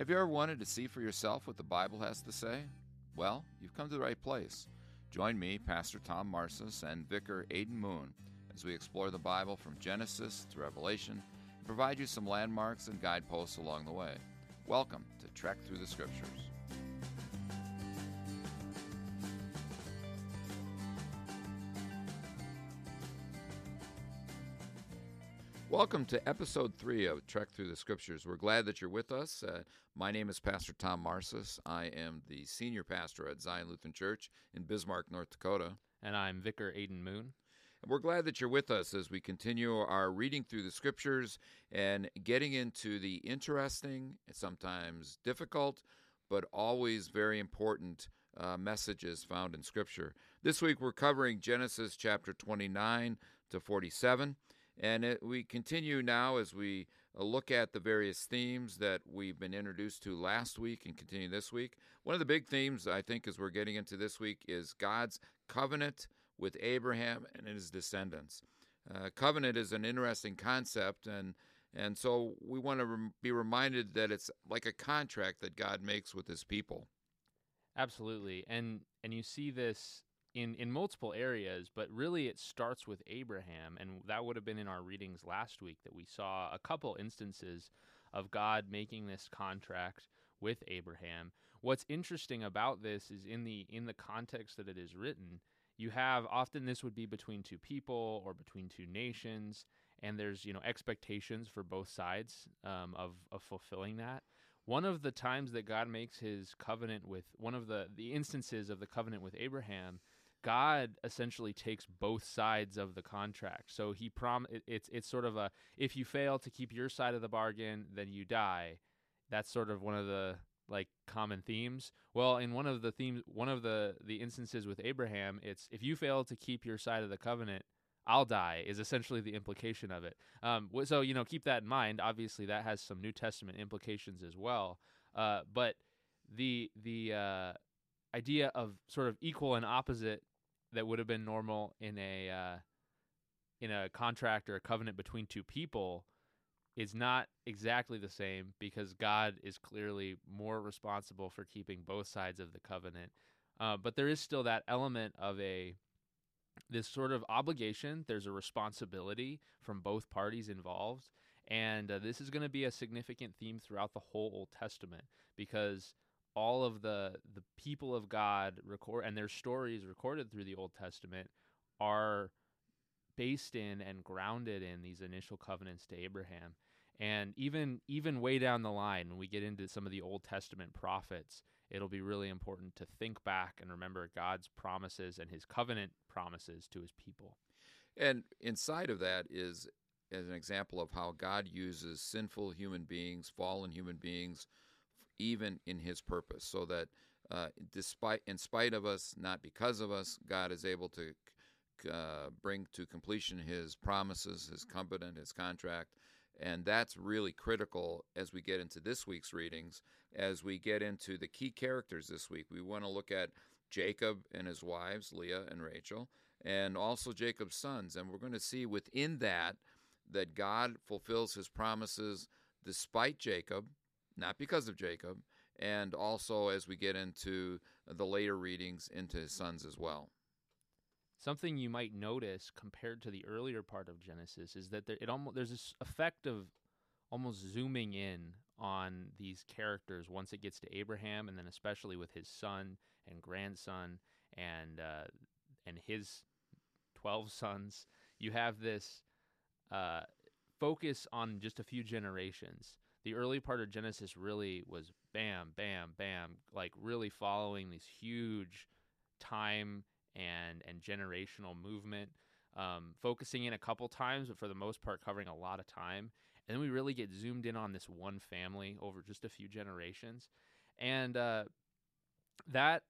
Have you ever wanted to see for yourself what the Bible has to say? Well, you've come to the right place. Join me, Pastor Tom Marcis, and Vicar Aidan Moon as we explore the Bible from Genesis to Revelation and provide you some landmarks and guideposts along the way. Welcome to Trek Through the Scriptures. Welcome to episode three of Trek Through the Scriptures. We're glad that you're with us. Uh, my name is Pastor Tom Marcis. I am the senior pastor at Zion Lutheran Church in Bismarck, North Dakota. And I'm Vicar Aidan Moon. And we're glad that you're with us as we continue our reading through the Scriptures and getting into the interesting, sometimes difficult, but always very important uh, messages found in Scripture. This week we're covering Genesis chapter 29 to 47. And it, we continue now as we uh, look at the various themes that we've been introduced to last week and continue this week. One of the big themes, I think, as we're getting into this week is God's covenant with Abraham and his descendants. Uh, covenant is an interesting concept, and and so we want to rem- be reminded that it's like a contract that God makes with His people. Absolutely, and and you see this in in multiple areas, but really it starts with Abraham, and that would have been in our readings last week that we saw a couple instances of God making this contract with Abraham. What's interesting about this is in the in the context that it is written, you have often this would be between two people or between two nations, and there's you know expectations for both sides um, of of fulfilling that. One of the times that God makes his covenant with one of the the instances of the covenant with Abraham God essentially takes both sides of the contract. So he prom it's it's sort of a if you fail to keep your side of the bargain, then you die. That's sort of one of the like common themes. Well, in one of the themes one of the the instances with Abraham, it's if you fail to keep your side of the covenant, I'll die is essentially the implication of it. Um, so you know, keep that in mind. Obviously, that has some New Testament implications as well. Uh, but the the uh, idea of sort of equal and opposite that would have been normal in a uh, in a contract or a covenant between two people is not exactly the same because God is clearly more responsible for keeping both sides of the covenant. Uh, but there is still that element of a this sort of obligation. There's a responsibility from both parties involved, and uh, this is going to be a significant theme throughout the whole Old Testament because all of the the people of God record and their stories recorded through the Old Testament are based in and grounded in these initial covenants to Abraham. And even even way down the line, when we get into some of the Old Testament prophets, it'll be really important to think back and remember God's promises and His covenant promises to His people. And inside of that is an example of how God uses sinful human beings, fallen human beings, even in his purpose, so that uh, despite, in spite of us, not because of us, God is able to uh, bring to completion his promises, his covenant, his contract. And that's really critical as we get into this week's readings. As we get into the key characters this week, we want to look at Jacob and his wives, Leah and Rachel, and also Jacob's sons. And we're going to see within that that God fulfills his promises despite Jacob not because of Jacob, and also as we get into the later readings into his sons as well. Something you might notice compared to the earlier part of Genesis is that there, it almost there's this effect of almost zooming in on these characters once it gets to Abraham, and then especially with his son and grandson and uh, and his twelve sons. You have this uh, focus on just a few generations the early part of Genesis really was bam, bam, bam, like really following these huge time and and generational movement. Um, focusing in a couple times, but for the most part, covering a lot of time. And then we really get zoomed in on this one family over just a few generations. And uh, that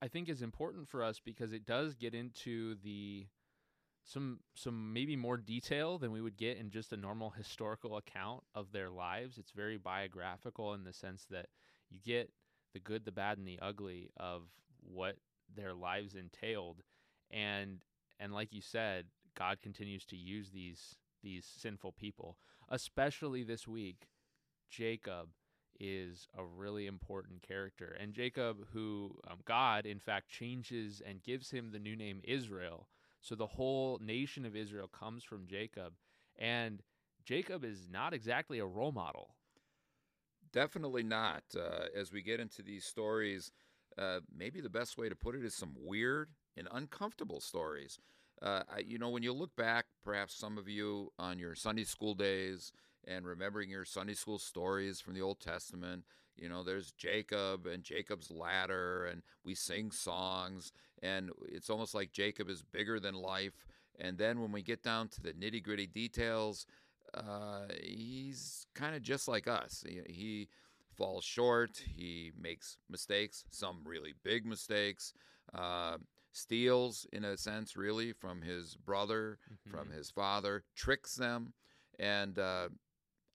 I think is important for us because it does get into the some some maybe more detail than we would get in just a normal historical account of their lives. It's very biographical in the sense that you get the good, the bad, and the ugly of what their lives entailed, and and like you said, God continues to use these these sinful people, especially this week. Jacob is a really important character. And Jacob, who um, God, in fact, changes and gives him the new name Israel. So the whole nation of Israel comes from Jacob. And Jacob is not exactly a role model. Definitely not. Uh, as we get into these stories, uh, maybe the best way to put it is some weird and uncomfortable stories. Uh, I, you know, when you look back, perhaps some of you on your Sunday school days and remembering your Sunday school stories from the Old Testament, you know, there's Jacob and Jacob's ladder, and we sing songs, and it's almost like Jacob is bigger than life. And then when we get down to the nitty gritty details, uh, he's kind of just like us. He, he, falls short. He makes mistakes, some really big mistakes. Uh, steals, in a sense, really from his brother, mm-hmm. from his father, tricks them, and uh,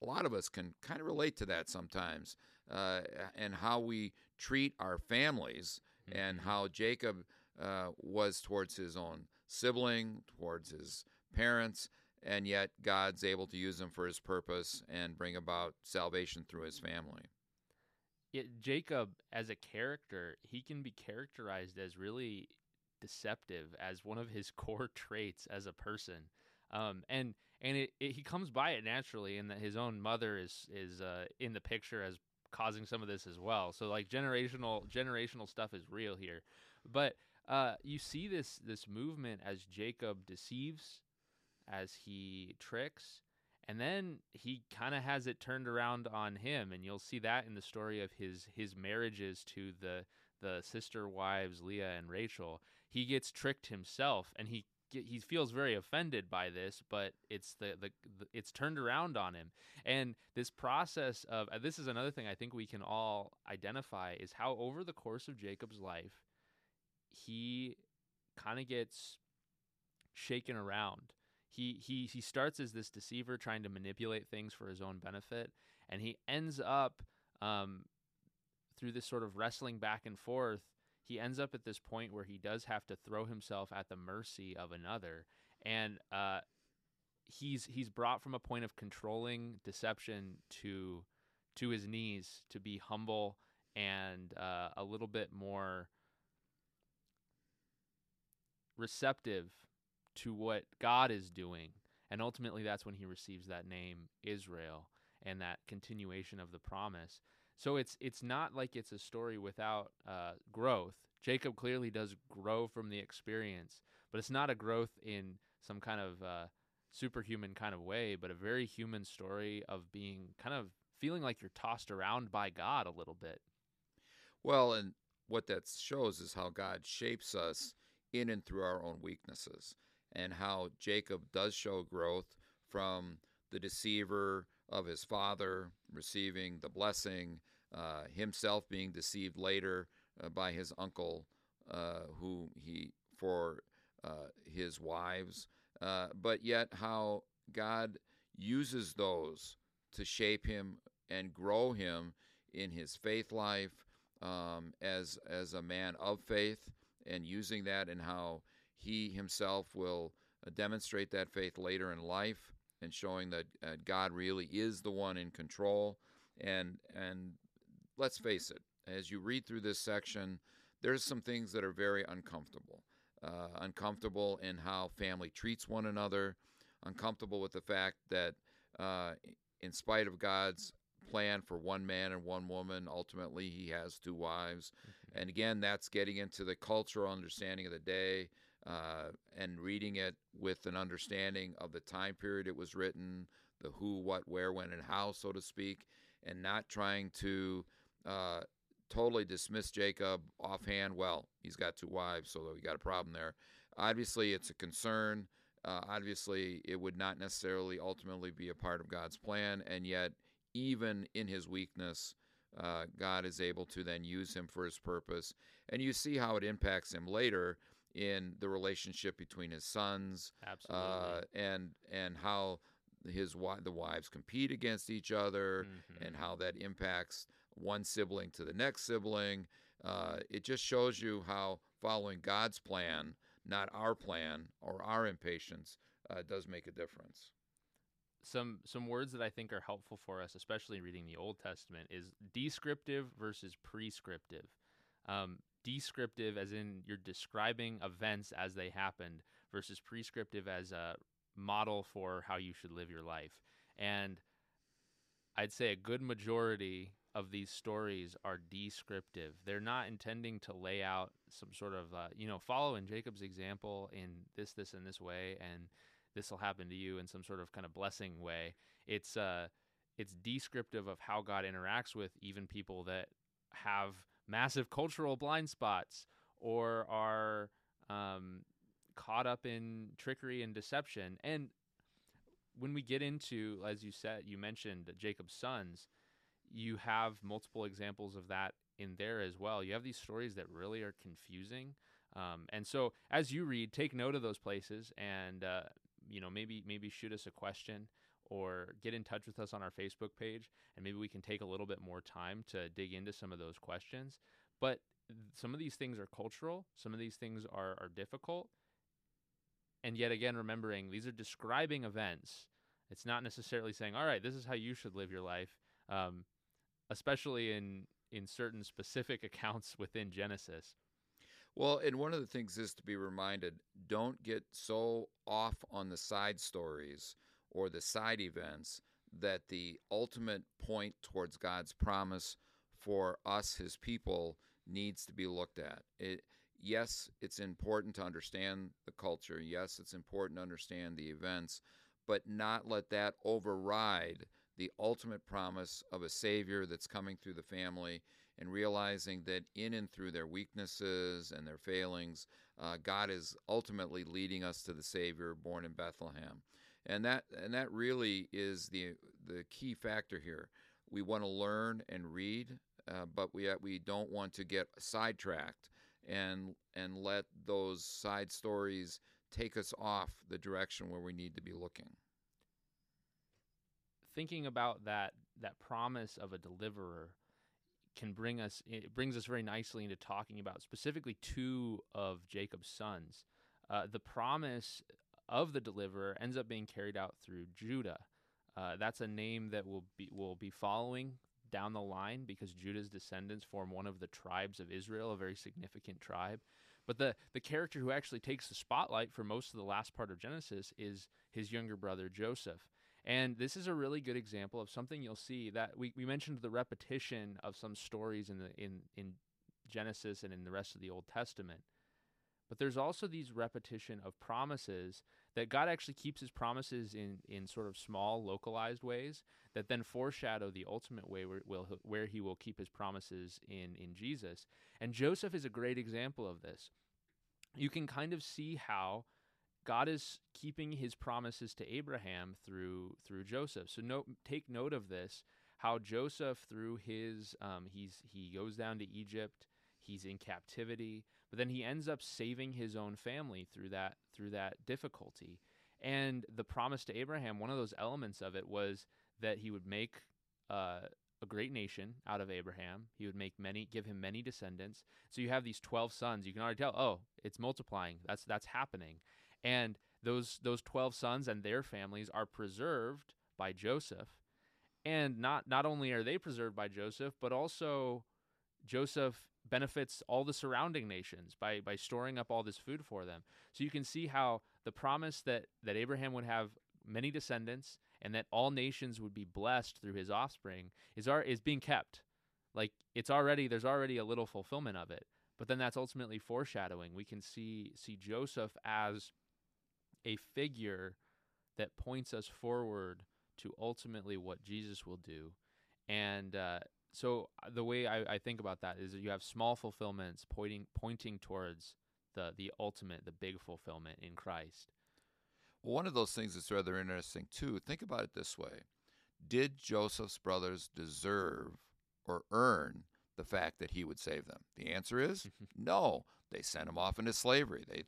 a lot of us can kind of relate to that sometimes, uh, and how we treat our families, mm-hmm. and how Jacob uh, was towards his own sibling, towards his parents and yet God's able to use him for his purpose and bring about salvation through his family. It, Jacob, as a character, he can be characterized as really deceptive as one of his core traits as a person. Um, and and it, it, he comes by it naturally, in that his own mother is is uh, in the picture as causing some of this as well. So like generational generational stuff is real here, but uh, you see this this movement as Jacob deceives as he tricks and then he kind of has it turned around on him. And you'll see that in the story of his his marriages to the the sister wives Leah and Rachel. He gets tricked himself and he he feels very offended by this but it's the, the, the it's turned around on him. And this process of uh, this is another thing I think we can all identify is how over the course of Jacob's life he kind of gets shaken around. He he he starts as this deceiver trying to manipulate things for his own benefit and he ends up um, through this sort of wrestling back and forth he ends up at this point where he does have to throw himself at the mercy of another and uh, he's he's brought from a point of controlling deception to to his knees to be humble and uh, a little bit more receptive to what God is doing. And ultimately, that's when he receives that name, Israel, and that continuation of the promise. So it's it's not like it's a story without uh, growth. Jacob clearly does grow from the experience, but it's not a growth in some kind of uh, superhuman kind of way, but a very human story of being kind of feeling like you're tossed around by God a little bit. Well, and what that shows is how God shapes us in and through our own weaknesses and how Jacob does show growth from the deceiver of his father receiving the blessing, uh, himself being deceived later uh, by his uncle, uh, who he for uh, his wives, uh, but yet how God uses those to shape him and grow him in his faith life um, as as a man of faith, and using that and how he himself will uh, demonstrate that faith later in life and showing that uh, God really is the one in control. And and let's face it, as you read through this section, there's some things that are very uncomfortable. Uh, uncomfortable in how family treats one another, uncomfortable with the fact that, uh, in spite of God's plan for one man and one woman, ultimately he has two wives. Mm-hmm. And again, that's getting into the cultural understanding of the day uh, and reading it with an understanding of the time period it was written, the who, what, where, when, and how, so to speak, and not trying to uh, totally dismiss Jacob offhand. Well, he's got two wives, so we got a problem there. Obviously, it's a concern. Uh, obviously, it would not necessarily ultimately be a part of God's plan, and yet, even in his weakness, uh, God is able to then use him for his purpose. And you see how it impacts him later in the relationship between his sons, uh, and and how his the wives compete against each other, mm-hmm. and how that impacts one sibling to the next sibling. Uh, it just shows you how following God's plan, not our plan or our impatience, uh, does make a difference. some some words that I think are helpful for us, especially reading the Old Testament, is descriptive versus prescriptive. Um, descriptive, as in you're describing events as they happened, versus prescriptive as a model for how you should live your life. And I'd say a good majority of these stories are descriptive. They're not intending to lay out some sort of, uh, you know, follow in Jacob's example in this, this, and this way, and this will happen to you in some sort of kind of blessing way. It's uh, it's descriptive of how God interacts with even people that have massive cultural blind spots or are um, caught up in trickery and deception. And when we get into, as you said, you mentioned Jacob's sons, you have multiple examples of that in there as well. You have these stories that really are confusing. Um, and so, as you read, take note of those places, and uh, you know maybe maybe shoot us a question or get in touch with us on our Facebook page, and maybe we can take a little bit more time to dig into some of those questions. But some of these things are cultural, some of these things are are difficult, and yet again remembering these are describing events. It's not necessarily saying all right this is how you should live your life um, especially in in certain specific accounts within genesis. Well and one of the things is to be reminded don't get so off on the side stories or the side events that the ultimate point towards god's promise for us his people needs to be looked at it yes, it's important to understand the culture. Yes, it's important to understand the events, but not let that override the ultimate promise of a Savior that's coming through the family and realizing that in and through their weaknesses and their failings, uh, God is ultimately leading us to the Savior born in Bethlehem. And that, and that really is the, the key factor here. We want to learn and read, uh, but we, we don't want to get sidetracked and and let those side stories take us off the direction where we need to be looking. Thinking about that that promise of a deliverer can bring us it brings us very nicely into talking about specifically two of Jacob's sons. Uh, the promise of the deliverer ends up being carried out through Judah. Uh, that's a name that will be will be following down the line because Judah's descendants form one of the tribes of Israel, a very significant tribe. But the, the character who actually takes the spotlight for most of the last part of Genesis is his younger brother Joseph. And this is a really good example of something you'll see that we, we mentioned the repetition of some stories in the in, in Genesis and in the rest of the Old Testament. But there's also these repetition of promises that God actually keeps his promises in, in sort of small, localized ways that then foreshadow the ultimate way where, will, where he will keep his promises in, in Jesus. And Joseph is a great example of this. You can kind of see how God is keeping his promises to Abraham through through Joseph. So note, take note of this. How Joseph, through his, um, he's he goes down to Egypt. He's in captivity but then he ends up saving his own family through that through that difficulty. And the promise to Abraham, one of those elements of it was that he would make uh, a great nation out of Abraham. He would make many, give him many descendants. So you have these twelve sons. You can already tell, oh, it's multiplying. That's that's happening. And those those twelve sons and their families are preserved by Joseph. And not not only are they preserved by Joseph, but also Joseph benefits all the surrounding nations by by storing up all this food for them. So you can see how the promise that that Abraham would have many descendants and that all nations would be blessed through his offspring is are, is being kept. Like it's already there's already a little fulfillment of it. But then that's ultimately foreshadowing. We can see see Joseph as a figure that points us forward to ultimately what Jesus will do. And uh, so uh, the way I, I think about that is that you have small fulfillments pointing pointing towards the the ultimate, the big fulfillment in Christ. Well, one of those things that's rather interesting too. Think about it this way: Did Joseph's brothers deserve or earn the fact that he would save them? The answer is no. They sent him off into slavery. They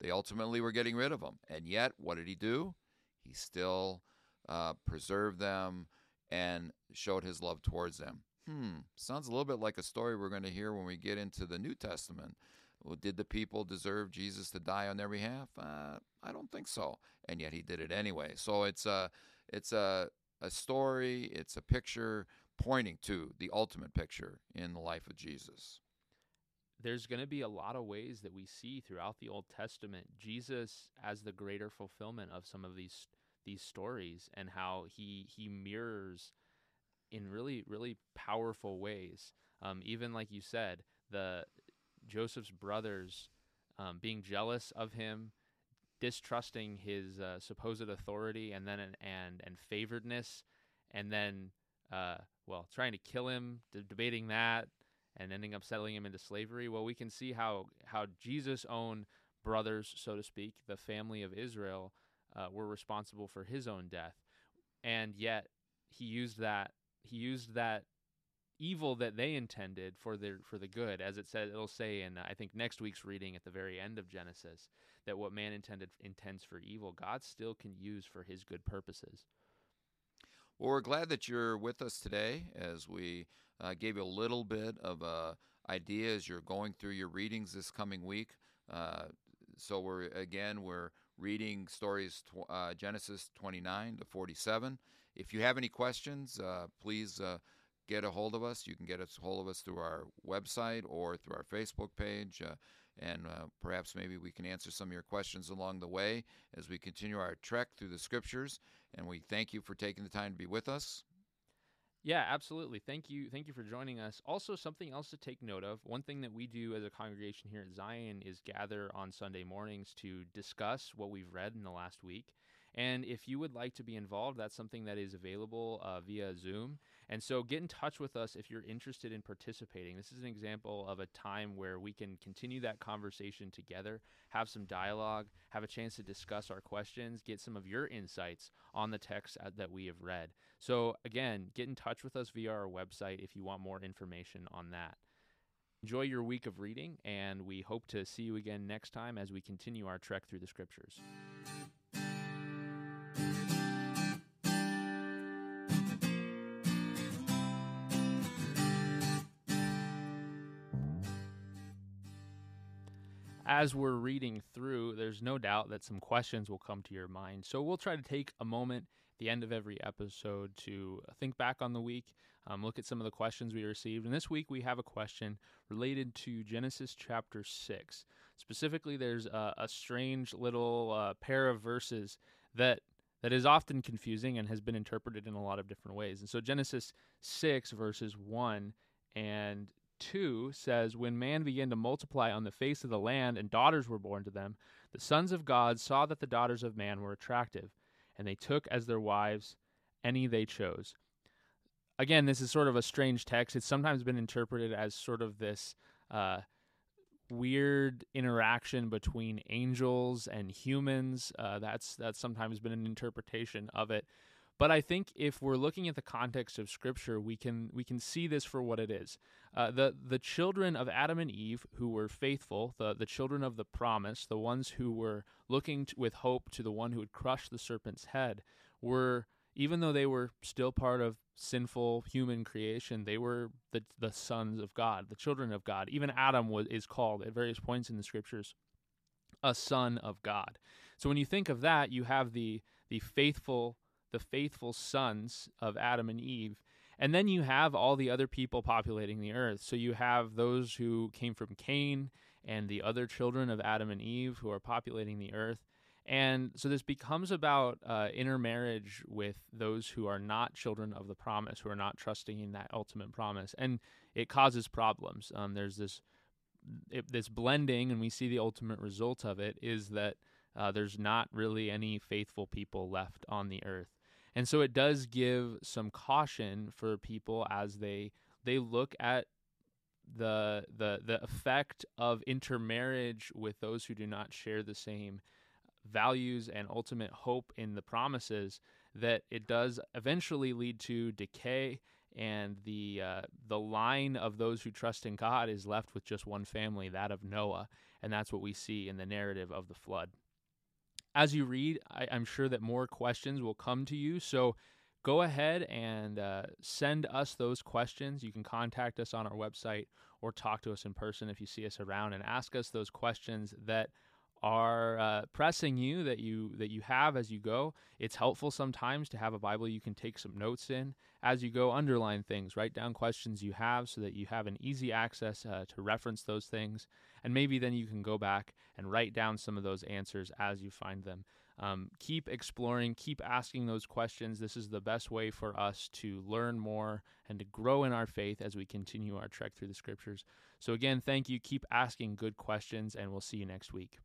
they ultimately were getting rid of him, and yet what did he do? He still uh, preserved them and showed his love towards them. Hmm, sounds a little bit like a story we're going to hear when we get into the New Testament. Well, did the people deserve Jesus to die on their behalf? Uh, I don't think so, and yet he did it anyway. So it's uh, it's a a story, it's a picture pointing to the ultimate picture in the life of Jesus. There's going to be a lot of ways that we see throughout the Old Testament Jesus as the greater fulfillment of some of these these stories and how he he mirrors in really really powerful ways. Um, even like you said, the Joseph's brothers um, being jealous of him, distrusting his uh, supposed authority, and then and and favoredness, and then uh, well, trying to kill him, debating that, and ending up settling him into slavery. Well, we can see how how Jesus' own brothers, so to speak, the family of Israel, uh, were responsible for his own death, and yet he used that he used that evil that they intended for their for the good as it says it'll say in I think next week's reading at the very end of Genesis that what man intended intends for evil God still can use for his good purposes. Well, we're glad that you're with us today as we uh, gave you a little bit of a idea as you're going through your readings this coming week. Uh, so we're again we're reading stories uh, Genesis 29 to 47. If you have any questions, uh, please uh, get a hold of us. You can get a hold of us through our website or through our Facebook page. Uh, and uh, perhaps maybe we can answer some of your questions along the way as we continue our trek through the scriptures. And we thank you for taking the time to be with us. Yeah, absolutely. Thank you. Thank you for joining us. Also, something else to take note of. One thing that we do as a congregation here at Zion is gather on Sunday mornings to discuss what we've read in the last week. And if you would like to be involved, that's something that is available uh, via Zoom. And so get in touch with us if you're interested in participating. This is an example of a time where we can continue that conversation together, have some dialogue, have a chance to discuss our questions, get some of your insights on the text uh, that we have read. So, again, get in touch with us via our website if you want more information on that. Enjoy your week of reading, and we hope to see you again next time as we continue our trek through the scriptures. As we're reading through, there's no doubt that some questions will come to your mind. So we'll try to take a moment at the end of every episode to think back on the week, um, look at some of the questions we received. And this week we have a question related to Genesis chapter 6. Specifically, there's a, a strange little uh, pair of verses that that is often confusing and has been interpreted in a lot of different ways. And so Genesis 6 verses 1 and 2 says, When man began to multiply on the face of the land and daughters were born to them, the sons of God saw that the daughters of man were attractive, and they took as their wives any they chose. Again, this is sort of a strange text. It's sometimes been interpreted as sort of this uh, weird interaction between angels and humans. Uh, that's that's sometimes been an interpretation of it. But I think if we're looking at the context of Scripture, we can we can see this for what it is. Uh, the the children of Adam and Eve who were faithful, the the children of the promise, the ones who were looking to, with hope to the one who would crush the serpent's head, were even though they were still part of sinful human creation, they were the the sons of God, the children of God. Even Adam was is called at various points in the Scriptures a son of God. So when you think of that, you have the the faithful the faithful sons of Adam and Eve. And then you have all the other people populating the earth. So you have those who came from Cain and the other children of Adam and Eve who are populating the earth. And so this becomes about uh, intermarriage with those who are not children of the promise, who are not trusting in that ultimate promise, and it causes problems. Um, there's this it, this blending, and we see the ultimate result of it is that uh, there's not really any faithful people left on the earth. And so it does give some caution for people as they they look at the the the effect of intermarriage with those who do not share the same values and ultimate hope in the promises that it does eventually lead to decay and the uh, the line of those who trust in God is left with just one family that of Noah. And that's what we see in the narrative of the flood as you read, I, am sure that more questions will come to you. So go ahead and uh, send us those questions. You can contact us on our website or talk to us in person if you see us around and ask us those questions that are uh, pressing you that you that you have as you go. It's helpful sometimes to have a Bible you can take some notes in as you go. Underline things, write down questions you have, so that you have an easy access uh, to reference those things, and maybe then you can go back and write down some of those answers as you find them. Um, keep exploring, keep asking those questions. This is the best way for us to learn more and to grow in our faith as we continue our trek through the scriptures. So, again, thank you. Keep asking good questions, and we'll see you next week.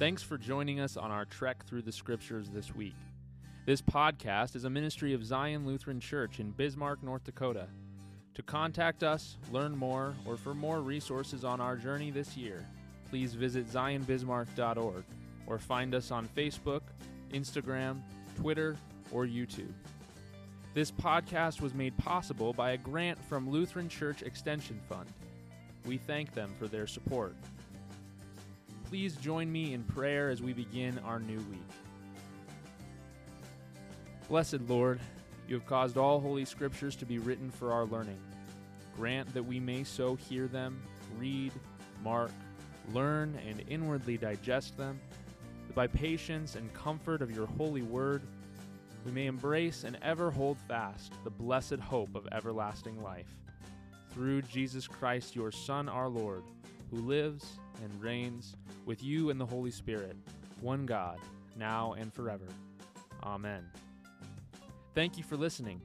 Thanks for joining us on our trek through the scriptures this week. This podcast is a ministry of Zion Lutheran Church in Bismarck, North Dakota. To contact us, learn more, or for more resources on our journey this year, please visit zionbismarck.org or find us on Facebook, Instagram, Twitter, or YouTube. This podcast was made possible by a grant from Lutheran Church Extension Fund. We thank them for their support. Please join me in prayer as we begin our new week. Blessed Lord, you have caused all holy scriptures to be written for our learning. Grant that we may so hear them, read, mark, learn, and inwardly digest them, that by patience and comfort of your holy word, we may embrace and ever hold fast the blessed hope of everlasting life. Through Jesus Christ, your Son, our Lord, who lives and reigns with you and the Holy Spirit, one God, now and forever. Amen. Thank you for listening.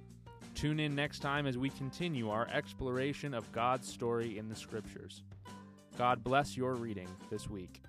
Tune in next time as we continue our exploration of God's story in the Scriptures. God bless your reading this week.